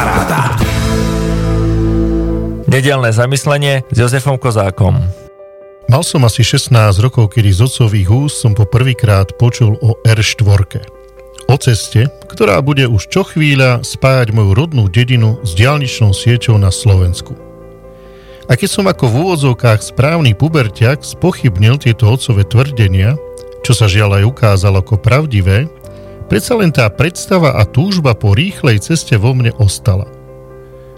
Paráda. Nedelné zamyslenie s Jozefom Kozákom. Mal som asi 16 rokov, kedy z otcových úst som po prvýkrát počul o R4. O ceste, ktorá bude už čo chvíľa spájať moju rodnú dedinu s diálničnou sieťou na Slovensku. A keď som ako v úvodzovkách správny puberťak spochybnil tieto otcové tvrdenia, čo sa žiaľ aj ukázalo ako pravdivé, predsa len tá predstava a túžba po rýchlej ceste vo mne ostala –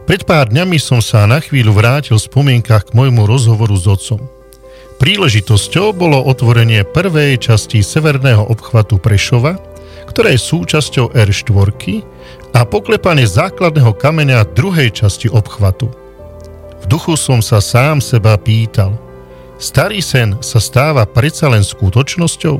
pred pár dňami som sa na chvíľu vrátil v spomienkach k môjmu rozhovoru s otcom. Príležitosťou bolo otvorenie prvej časti severného obchvatu Prešova, ktoré je súčasťou R4 a poklepanie základného kameňa druhej časti obchvatu. V duchu som sa sám seba pýtal, starý sen sa stáva predsa len skutočnosťou?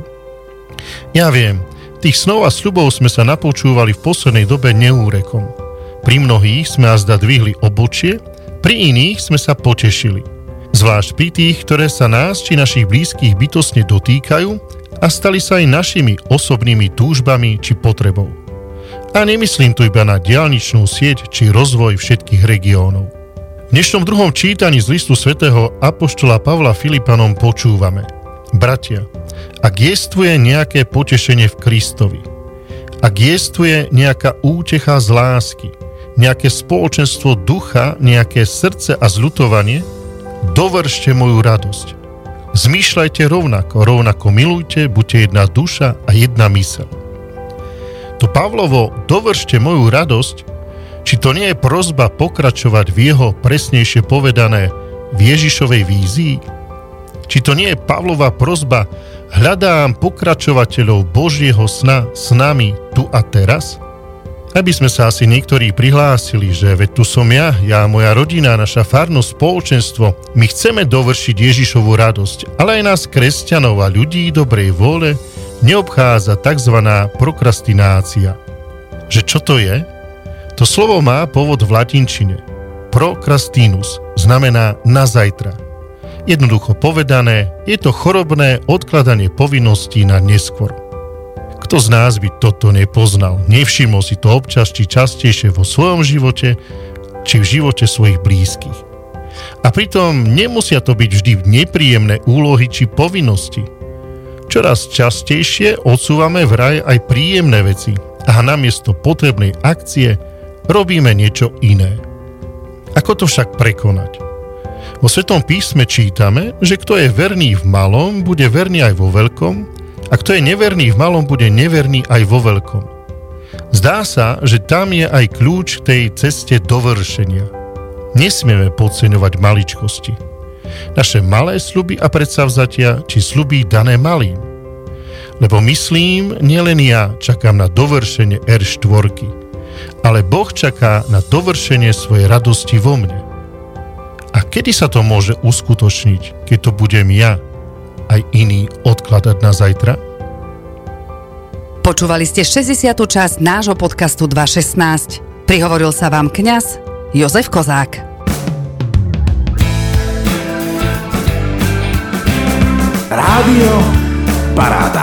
Ja viem, tých snov a sľubov sme sa napočúvali v poslednej dobe neúrekom – pri mnohých sme azda dvihli obočie, pri iných sme sa potešili. Zvlášť pri tých, ktoré sa nás či našich blízkych bytosne dotýkajú a stali sa aj našimi osobnými túžbami či potrebou. A nemyslím tu iba na diálničnú sieť či rozvoj všetkých regiónov. V dnešnom druhom čítaní z listu svätého Apoštola Pavla Filipanom počúvame Bratia, ak jestvuje nejaké potešenie v Kristovi, ak jestvuje nejaká útecha z lásky, nejaké spoločenstvo ducha, nejaké srdce a zľutovanie, dovršte moju radosť. Zmýšľajte rovnako, rovnako milujte, buďte jedna duša a jedna mysel. To Pavlovo dovršte moju radosť, či to nie je prozba pokračovať v jeho presnejšie povedané v Ježišovej vízii? Či to nie je Pavlova prozba hľadám pokračovateľov Božieho sna s nami tu a teraz? Aby sme sa asi niektorí prihlásili, že veď tu som ja, ja, moja rodina, naša farno spoločenstvo, my chceme dovršiť Ježišovu radosť, ale aj nás kresťanov a ľudí dobrej vôle neobchádza tzv. prokrastinácia. Že čo to je? To slovo má pôvod v latinčine. Procrastinus znamená na zajtra. Jednoducho povedané, je to chorobné odkladanie povinností na neskôr. Kto z nás by toto nepoznal? Nevšimol si to občas či častejšie vo svojom živote, či v živote svojich blízkych. A pritom nemusia to byť vždy nepríjemné úlohy či povinnosti. Čoraz častejšie odsúvame vraj aj príjemné veci a namiesto potrebnej akcie robíme niečo iné. Ako to však prekonať? Vo Svetom písme čítame, že kto je verný v malom, bude verný aj vo veľkom a kto je neverný v malom, bude neverný aj vo veľkom. Zdá sa, že tam je aj kľúč k tej ceste dovršenia. Nesmieme podceňovať maličkosti. Naše malé sluby a predsavzatia, či sluby dané malým. Lebo myslím, nielen ja čakám na dovršenie R4, ale Boh čaká na dovršenie svojej radosti vo mne. A kedy sa to môže uskutočniť, keď to budem ja, aj iný odkladať na zajtra? Počúvali ste 60. časť nášho podcastu 216. Prihovoril sa vám kňaz Jozef Kozák. Rádio Paráda.